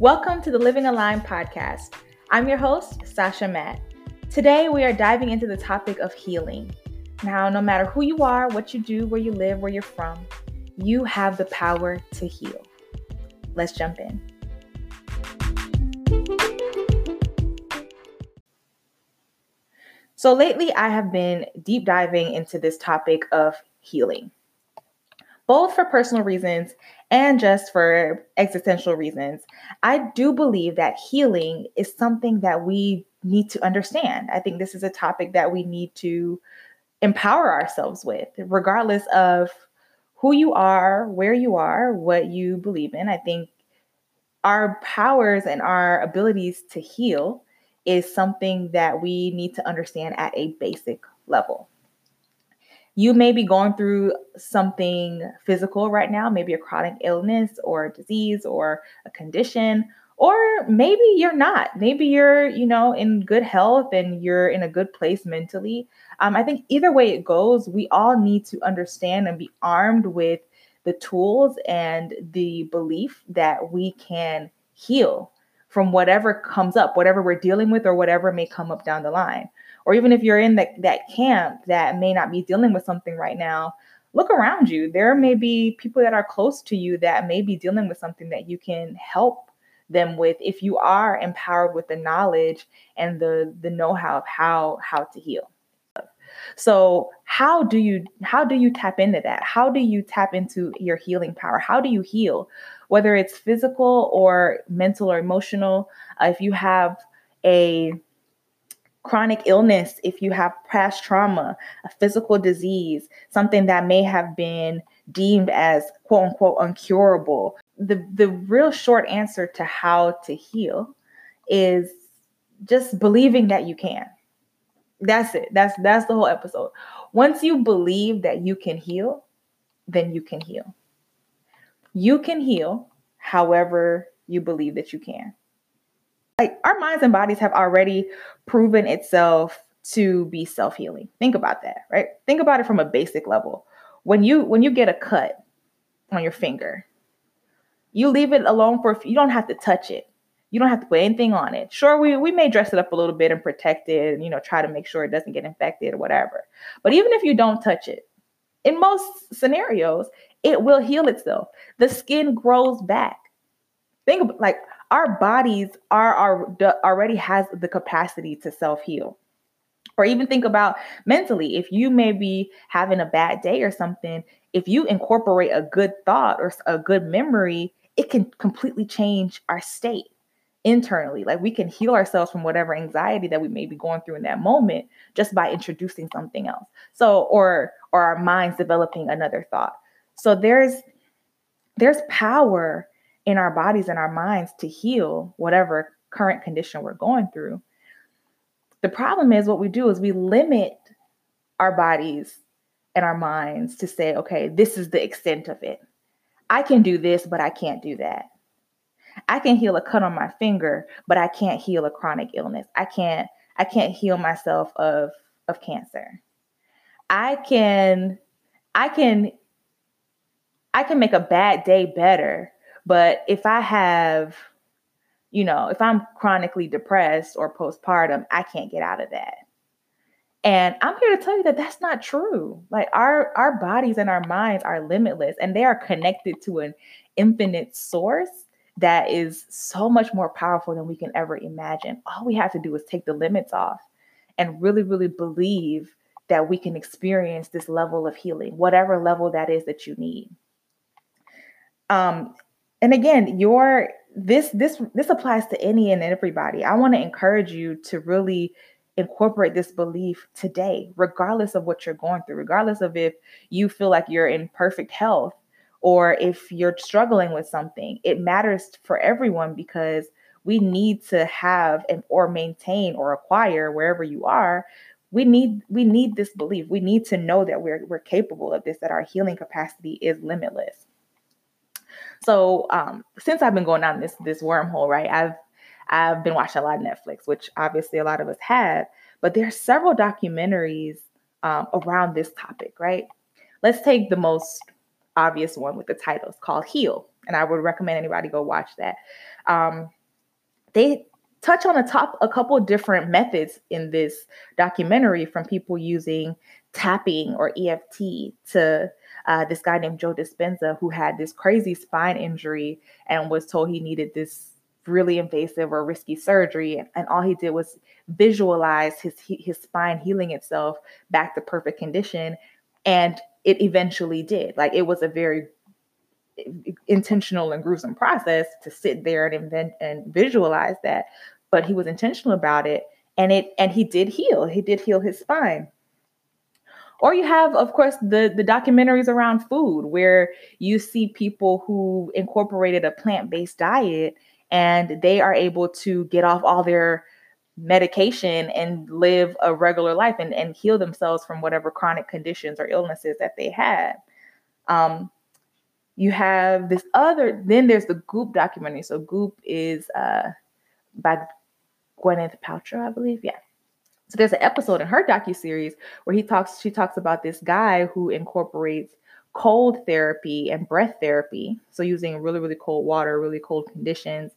Welcome to the Living Aligned podcast. I'm your host, Sasha Matt. Today, we are diving into the topic of healing. Now, no matter who you are, what you do, where you live, where you're from, you have the power to heal. Let's jump in. So, lately, I have been deep diving into this topic of healing both for personal reasons and just for existential reasons. I do believe that healing is something that we need to understand. I think this is a topic that we need to empower ourselves with, regardless of who you are, where you are, what you believe in. I think our powers and our abilities to heal is something that we need to understand at a basic level you may be going through something physical right now, maybe a chronic illness or disease or a condition, or maybe you're not. Maybe you're, you know, in good health and you're in a good place mentally. Um, I think either way it goes, we all need to understand and be armed with the tools and the belief that we can heal from whatever comes up, whatever we're dealing with, or whatever may come up down the line or even if you're in that, that camp that may not be dealing with something right now, look around you. There may be people that are close to you that may be dealing with something that you can help them with if you are empowered with the knowledge and the the know-how of how how to heal. So, how do you how do you tap into that? How do you tap into your healing power? How do you heal? Whether it's physical or mental or emotional, uh, if you have a chronic illness, if you have past trauma, a physical disease, something that may have been deemed as quote unquote uncurable. The, the real short answer to how to heal is just believing that you can. That's it. That's that's the whole episode. Once you believe that you can heal, then you can heal. You can heal however you believe that you can like our minds and bodies have already proven itself to be self-healing. Think about that, right? Think about it from a basic level. When you when you get a cut on your finger, you leave it alone for you don't have to touch it. You don't have to put anything on it. Sure, we, we may dress it up a little bit and protect it and you know try to make sure it doesn't get infected or whatever. But even if you don't touch it, in most scenarios, it will heal itself. The skin grows back. Think of like our bodies are, are already has the capacity to self-heal. Or even think about mentally if you may be having a bad day or something if you incorporate a good thought or a good memory it can completely change our state internally. Like we can heal ourselves from whatever anxiety that we may be going through in that moment just by introducing something else. So or or our minds developing another thought. So there's there's power in our bodies and our minds to heal whatever current condition we're going through. The problem is what we do is we limit our bodies and our minds to say, okay, this is the extent of it. I can do this, but I can't do that. I can heal a cut on my finger, but I can't heal a chronic illness. I can't I can't heal myself of of cancer. I can I can I can make a bad day better but if I have, you know, if I'm chronically depressed or postpartum, I can't get out of that. And I'm here to tell you that that's not true. Like our our bodies and our minds are limitless and they are connected to an infinite source that is so much more powerful than we can ever imagine. All we have to do is take the limits off and really really believe that we can experience this level of healing, whatever level that is that you need. Um, and again your this this this applies to any and everybody. I want to encourage you to really incorporate this belief today regardless of what you're going through regardless of if you feel like you're in perfect health or if you're struggling with something. It matters for everyone because we need to have and or maintain or acquire wherever you are we need we need this belief. We need to know that we're we're capable of this that our healing capacity is limitless so um, since I've been going down this this wormhole, right? I've I've been watching a lot of Netflix, which obviously a lot of us have, but there are several documentaries um, around this topic, right? Let's take the most obvious one with the title. It's called Heal. and I would recommend anybody go watch that. Um, they touch on a top a couple different methods in this documentary from people using tapping or EFT to uh, this guy named Joe Dispenza who had this crazy spine injury and was told he needed this really invasive or risky surgery. And all he did was visualize his his spine healing itself back to perfect condition. And it eventually did. Like it was a very intentional and gruesome process to sit there and invent and visualize that. But he was intentional about it. And it and he did heal. He did heal his spine or you have of course the the documentaries around food where you see people who incorporated a plant-based diet and they are able to get off all their medication and live a regular life and, and heal themselves from whatever chronic conditions or illnesses that they had. Um, you have this other then there's the goop documentary. So goop is uh, by gwyneth paltrow i believe. Yeah so there's an episode in her docu series where he talks she talks about this guy who incorporates cold therapy and breath therapy so using really really cold water really cold conditions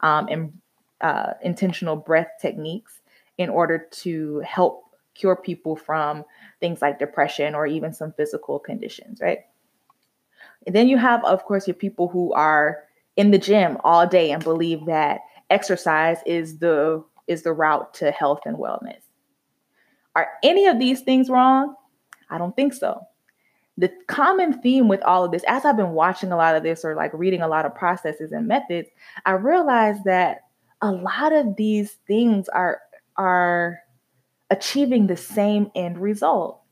um, and uh, intentional breath techniques in order to help cure people from things like depression or even some physical conditions right and then you have, of course, your people who are in the gym all day and believe that exercise is the is the route to health and wellness. Are any of these things wrong? I don't think so. The common theme with all of this, as I've been watching a lot of this or like reading a lot of processes and methods, I realized that a lot of these things are are achieving the same end result.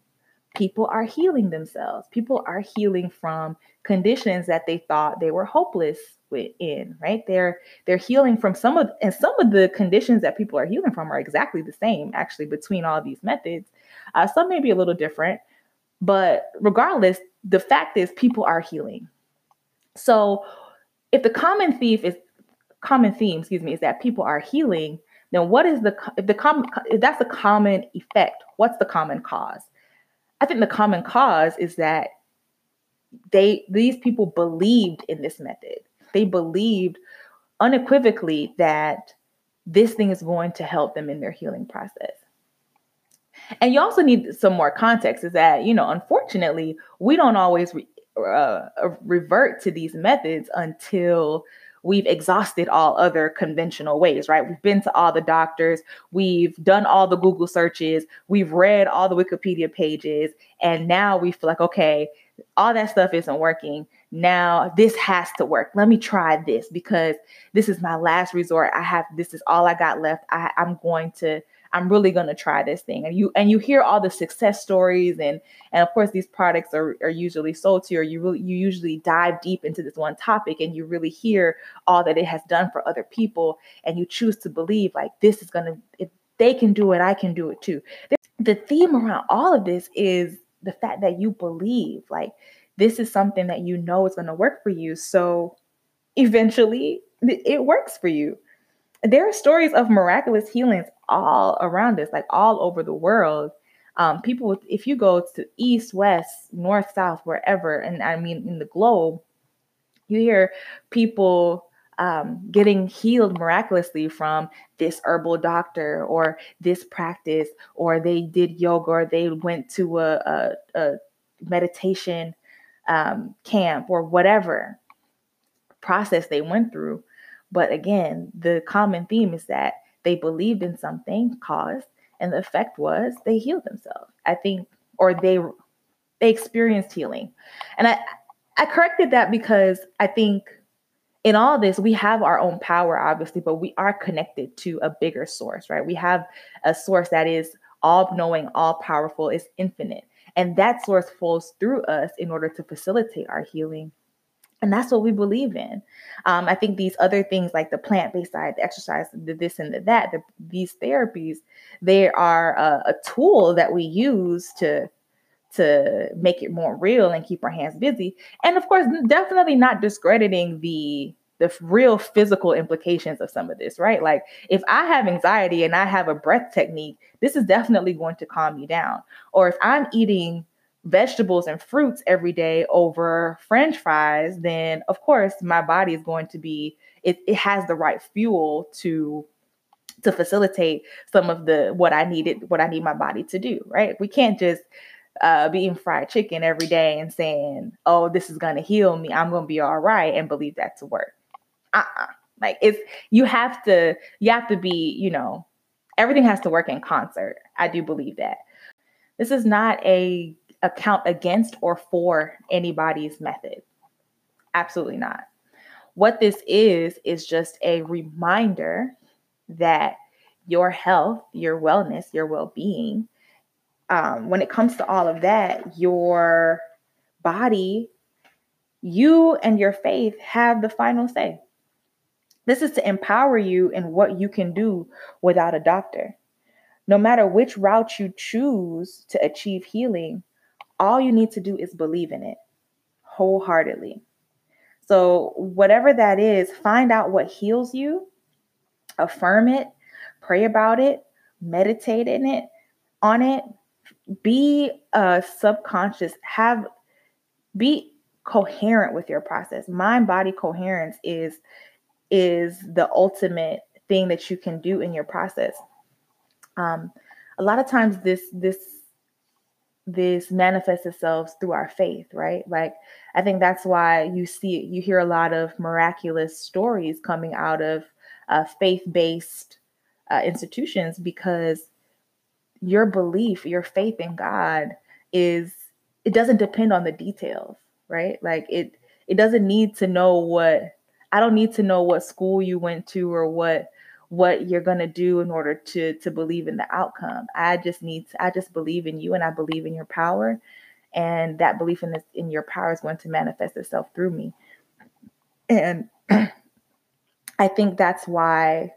People are healing themselves. People are healing from conditions that they thought they were hopeless in right? They're they're healing from some of and some of the conditions that people are healing from are exactly the same actually between all these methods. Uh, some may be a little different but regardless the fact is people are healing. So if the common thief is common theme excuse me is that people are healing then what is the if the common if that's the common effect. What's the common cause? I think the common cause is that they these people believed in this method. They believed unequivocally that this thing is going to help them in their healing process. And you also need some more context is that, you know, unfortunately, we don't always re- uh, revert to these methods until we've exhausted all other conventional ways, right? We've been to all the doctors, we've done all the Google searches, we've read all the Wikipedia pages, and now we feel like, okay, all that stuff isn't working. Now this has to work. Let me try this because this is my last resort. I have this is all I got left. I, I'm going to I'm really going to try this thing. And you and you hear all the success stories and and of course these products are, are usually sold to you or you really you usually dive deep into this one topic and you really hear all that it has done for other people and you choose to believe like this is going to if they can do it, I can do it too. The theme around all of this is the fact that you believe like this is something that you know is going to work for you. So eventually it works for you. There are stories of miraculous healings all around us, like all over the world. Um, people, if you go to east, west, north, south, wherever, and I mean in the globe, you hear people um, getting healed miraculously from this herbal doctor or this practice, or they did yoga, or they went to a, a, a meditation um, camp, or whatever process they went through. But again, the common theme is that they believed in something caused, and the effect was they healed themselves. I think, or they they experienced healing, and I I corrected that because I think in all this, we have our own power, obviously, but we are connected to a bigger source, right? We have a source that is all knowing, all powerful, is infinite. And that source flows through us in order to facilitate our healing. And that's what we believe in. Um, I think these other things like the plant based diet, the exercise, the this and the that, the, these therapies, they are a, a tool that we use to to make it more real and keep our hands busy. And of course, definitely not discrediting the the real physical implications of some of this, right? Like if I have anxiety and I have a breath technique, this is definitely going to calm me down. Or if I'm eating vegetables and fruits every day over french fries, then of course my body is going to be it, it has the right fuel to to facilitate some of the what I needed, what I need my body to do, right? We can't just uh, be eating fried chicken every day and saying, "Oh, this is gonna heal me. I'm gonna be all right," and believe that to work. Uh-uh. Like it's you have to you have to be you know everything has to work in concert. I do believe that. This is not a account against or for anybody's method. Absolutely not. What this is is just a reminder that your health, your wellness, your well being, um, when it comes to all of that, your body, you and your faith have the final say. This is to empower you in what you can do without a doctor. No matter which route you choose to achieve healing, all you need to do is believe in it wholeheartedly. So, whatever that is, find out what heals you affirm it, pray about it, meditate in it, on it, be uh subconscious, have be coherent with your process. Mind body coherence is is the ultimate thing that you can do in your process. Um a lot of times this this this manifests itself through our faith, right? Like I think that's why you see you hear a lot of miraculous stories coming out of uh, faith based uh, institutions because your belief, your faith in God is, it doesn't depend on the details, right? Like it, it doesn't need to know what, I don't need to know what school you went to or what, what you're going to do in order to to believe in the outcome i just need to, i just believe in you and i believe in your power and that belief in this in your power is going to manifest itself through me and I think that's why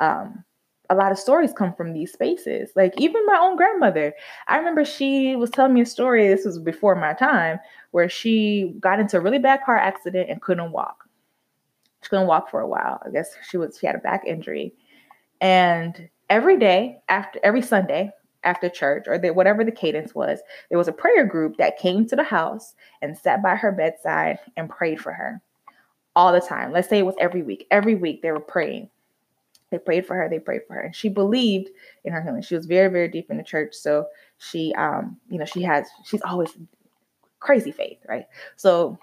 um, a lot of stories come from these spaces. Like even my own grandmother, I remember she was telling me a story. This was before my time, where she got into a really bad car accident and couldn't walk. She couldn't walk for a while. I guess she was she had a back injury, and every day after every Sunday after church or the, whatever the cadence was, there was a prayer group that came to the house and sat by her bedside and prayed for her all the time. Let's say it was every week. Every week they were praying. They prayed for her. They prayed for her. And she believed in her healing. She was very, very deep in the church. So she, um, you know, she has, she's always crazy faith, right? So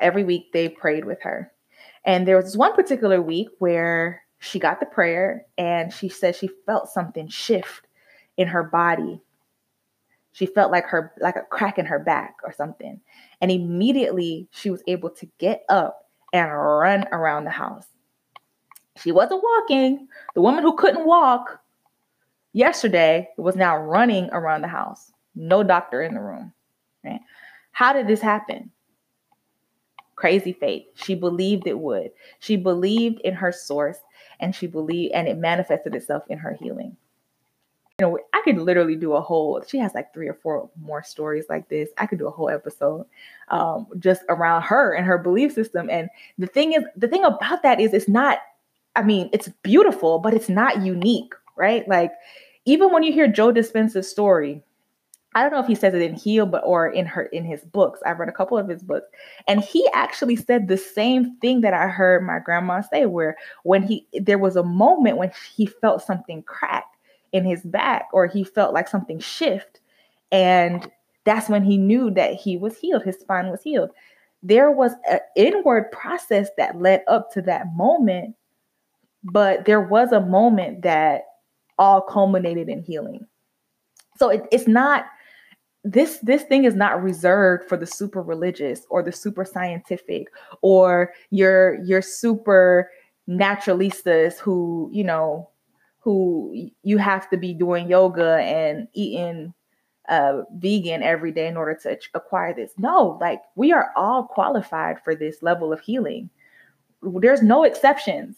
every week they prayed with her. And there was one particular week where she got the prayer and she said she felt something shift in her body. She felt like her like a crack in her back or something. And immediately she was able to get up and run around the house. She wasn't walking. The woman who couldn't walk yesterday was now running around the house. No doctor in the room. Right? How did this happen? Crazy faith. She believed it would. She believed in her source and she believed and it manifested itself in her healing you know, I could literally do a whole. She has like three or four more stories like this. I could do a whole episode um, just around her and her belief system. And the thing is, the thing about that is, it's not. I mean, it's beautiful, but it's not unique, right? Like, even when you hear Joe Dispenza's story, I don't know if he says it in Heal, but or in her in his books. I've read a couple of his books, and he actually said the same thing that I heard my grandma say. Where when he there was a moment when he felt something crack in his back or he felt like something shift and that's when he knew that he was healed his spine was healed there was an inward process that led up to that moment but there was a moment that all culminated in healing so it, it's not this this thing is not reserved for the super religious or the super scientific or your your super naturalistas who you know who you have to be doing yoga and eating uh, vegan every day in order to acquire this. No, like we are all qualified for this level of healing. There's no exceptions.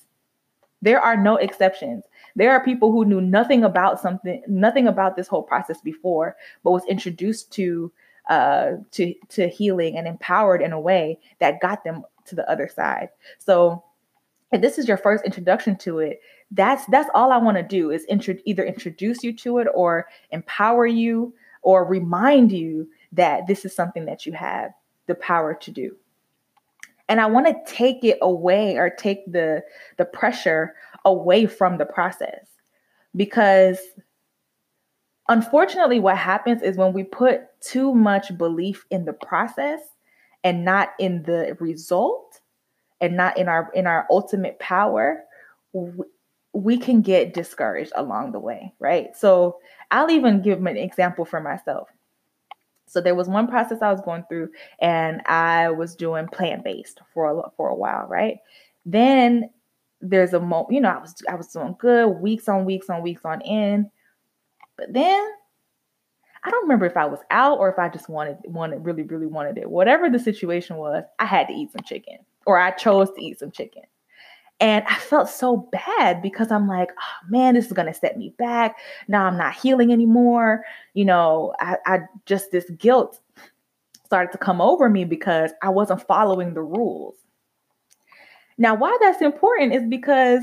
There are no exceptions. There are people who knew nothing about something, nothing about this whole process before, but was introduced to uh, to to healing and empowered in a way that got them to the other side. So, if this is your first introduction to it, that's that's all I want to do is intro- either introduce you to it or empower you or remind you that this is something that you have the power to do. And I want to take it away or take the the pressure away from the process. Because unfortunately what happens is when we put too much belief in the process and not in the result and not in our in our ultimate power we can get discouraged along the way right? So i'll even give an example for myself. So there was one process i was going through and i was doing plant-based for a, for a while right? Then there's a moment you know i was i was doing good weeks on weeks on weeks on end but then I don't remember if I was out or if I just wanted wanted really really wanted it. Whatever the situation was, I had to eat some chicken or I chose to eat some chicken. And I felt so bad because I'm like, oh man, this is gonna set me back. Now I'm not healing anymore. You know, I, I just this guilt started to come over me because I wasn't following the rules. Now, why that's important is because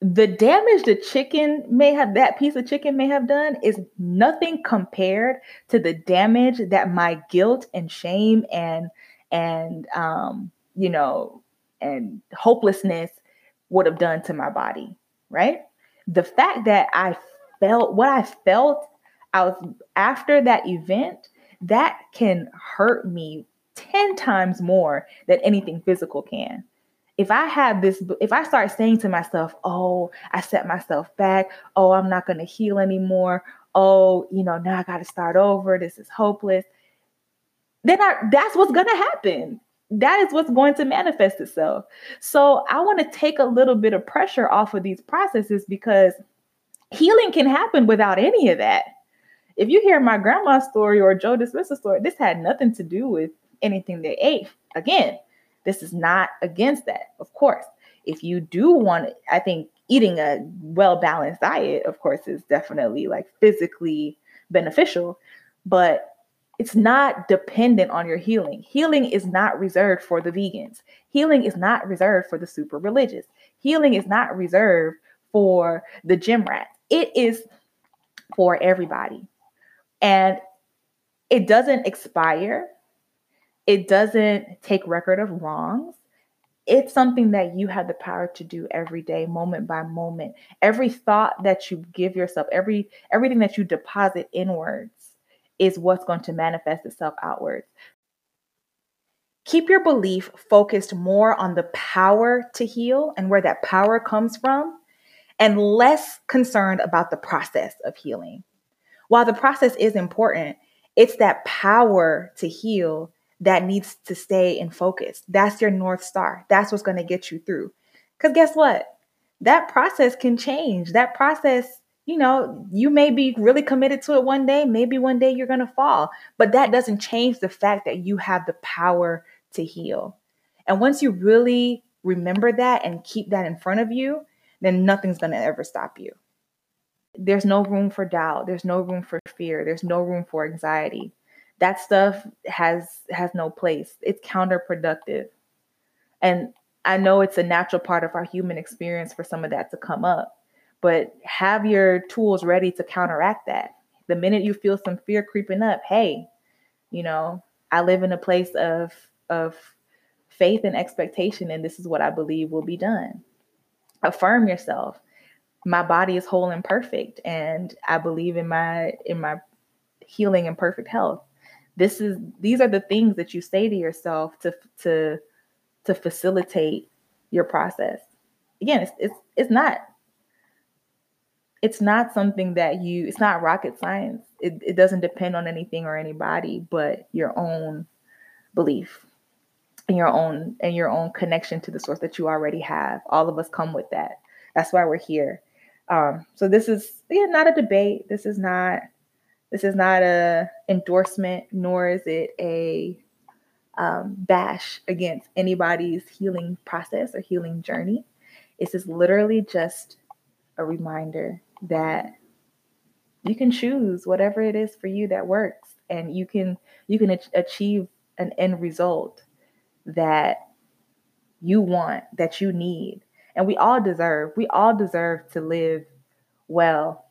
the damage the chicken may have that piece of chicken may have done is nothing compared to the damage that my guilt and shame and and um you know and hopelessness would have done to my body right? The fact that i felt what i felt was after that event that can hurt me 10 times more than anything physical can if I have this, if I start saying to myself, oh, I set myself back, oh, I'm not going to heal anymore, oh, you know, now I got to start over, this is hopeless, then I, that's what's going to happen. That is what's going to manifest itself. So I want to take a little bit of pressure off of these processes because healing can happen without any of that. If you hear my grandma's story or Joe Dispenza's story, this had nothing to do with anything they ate. Again, this is not against that, of course. If you do want, I think eating a well balanced diet, of course, is definitely like physically beneficial, but it's not dependent on your healing. Healing is not reserved for the vegans. Healing is not reserved for the super religious. Healing is not reserved for the gym rat. It is for everybody. And it doesn't expire it doesn't take record of wrongs. It's something that you have the power to do every day, moment by moment. Every thought that you give yourself, every everything that you deposit inwards is what's going to manifest itself outwards. Keep your belief focused more on the power to heal and where that power comes from, and less concerned about the process of healing. While the process is important, it's that power to heal that needs to stay in focus. That's your North Star. That's what's going to get you through. Because guess what? That process can change. That process, you know, you may be really committed to it one day. Maybe one day you're going to fall. But that doesn't change the fact that you have the power to heal. And once you really remember that and keep that in front of you, then nothing's going to ever stop you. There's no room for doubt. There's no room for fear. There's no room for anxiety that stuff has has no place. It's counterproductive. And i know it's a natural part of our human experience for some of that to come up but have your tools ready to counteract that. The minute you feel some fear creeping up hey you know i live in a place of of faith and expectation and this is what i believe will be done. Affirm yourself. My body is whole and perfect and i believe in my in my healing and perfect health this is these are the things that you say to yourself to to to facilitate your process. Again it's it's, it's not it's not something that you it's not rocket science. It, it doesn't depend on anything or anybody but your own belief and your own and your own connection to the source that you already have. All of us come with that. That's why we're here. Um, so this is yeah not a debate. This is not this is not a endorsement, nor is it a um, bash against anybody's healing process or healing journey. This is literally just a reminder that you can choose whatever it is for you that works, and you can you can achieve an end result that you want, that you need, and we all deserve. We all deserve to live well.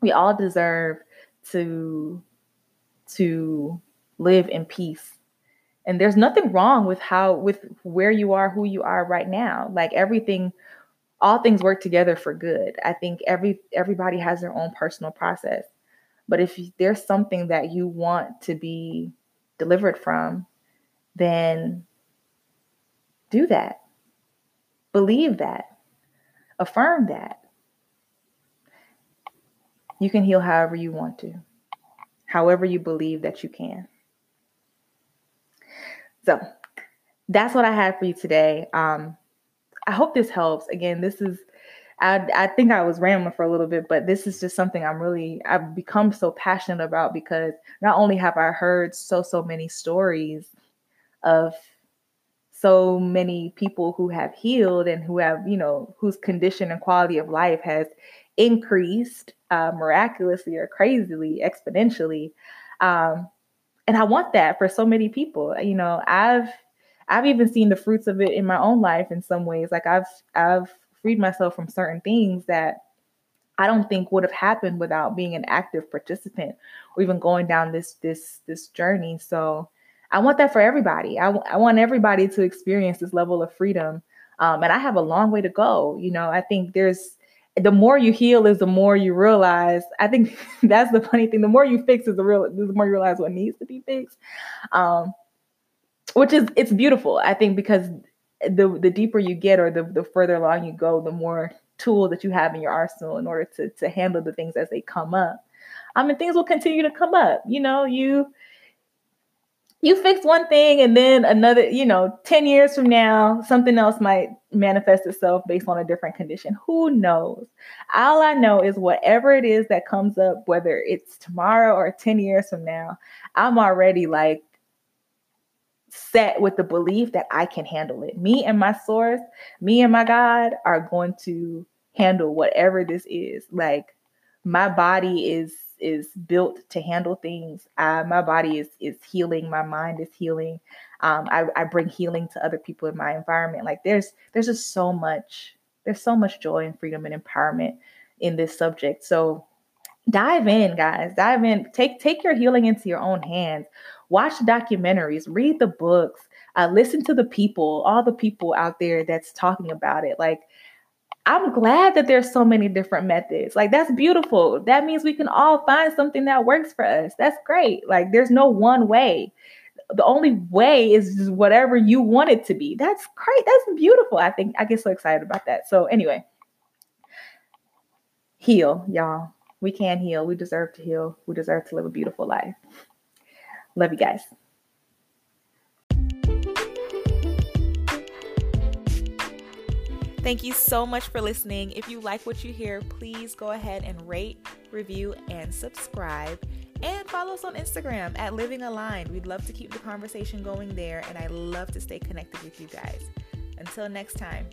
We all deserve to to live in peace. And there's nothing wrong with how with where you are, who you are right now. Like everything all things work together for good. I think every everybody has their own personal process. But if there's something that you want to be delivered from, then do that. Believe that. Affirm that. You can heal however you want to, however you believe that you can. So that's what I have for you today. Um, I hope this helps. Again, this is I, I think I was rambling for a little bit, but this is just something I'm really I've become so passionate about because not only have I heard so so many stories of so many people who have healed and who have you know whose condition and quality of life has increased uh, miraculously or crazily exponentially um, and i want that for so many people you know i've I've even seen the fruits of it in my own life in some ways. Like I've I've freed myself from certain things that I don't think would have happened without being an active participant or even going down this this this journey. So I want that for everybody. I, w- I want everybody to experience this level of freedom. Um, and I have a long way to go. You know, I think there's the more you heal is the more you realize. I think that's the funny thing. The more you fix is the real the more you realize what needs to be fixed. Um, which is it's beautiful i think because the the deeper you get or the, the further along you go the more tool that you have in your arsenal in order to to handle the things as they come up i mean things will continue to come up you know you you fix one thing and then another you know 10 years from now something else might manifest itself based on a different condition who knows all i know is whatever it is that comes up whether it's tomorrow or 10 years from now i'm already like set with the belief that I can handle it. Me and my source, me and my God are going to handle whatever this is. Like my body is is built to handle things. Uh, my body is is healing. My mind is healing. Um, I, I bring healing to other people in my environment. Like there's there's just so much there's so much joy and freedom and empowerment in this subject. So dive in, guys. Dive in. Take take your healing into your own hands watch documentaries, read the books, uh, listen to the people, all the people out there that's talking about it. Like, I'm glad that there's so many different methods. Like, that's beautiful. That means we can all find something that works for us. That's great. Like, there's no one way. The only way is just whatever you want it to be. That's great. That's beautiful. I think I get so excited about that. So, anyway, heal, y'all. We can heal. We deserve to heal. We deserve to live a beautiful life. Love you guys. Thank you so much for listening. If you like what you hear, please go ahead and rate, review, and subscribe. And follow us on Instagram at Living Aligned. We'd love to keep the conversation going there, and I love to stay connected with you guys. Until next time.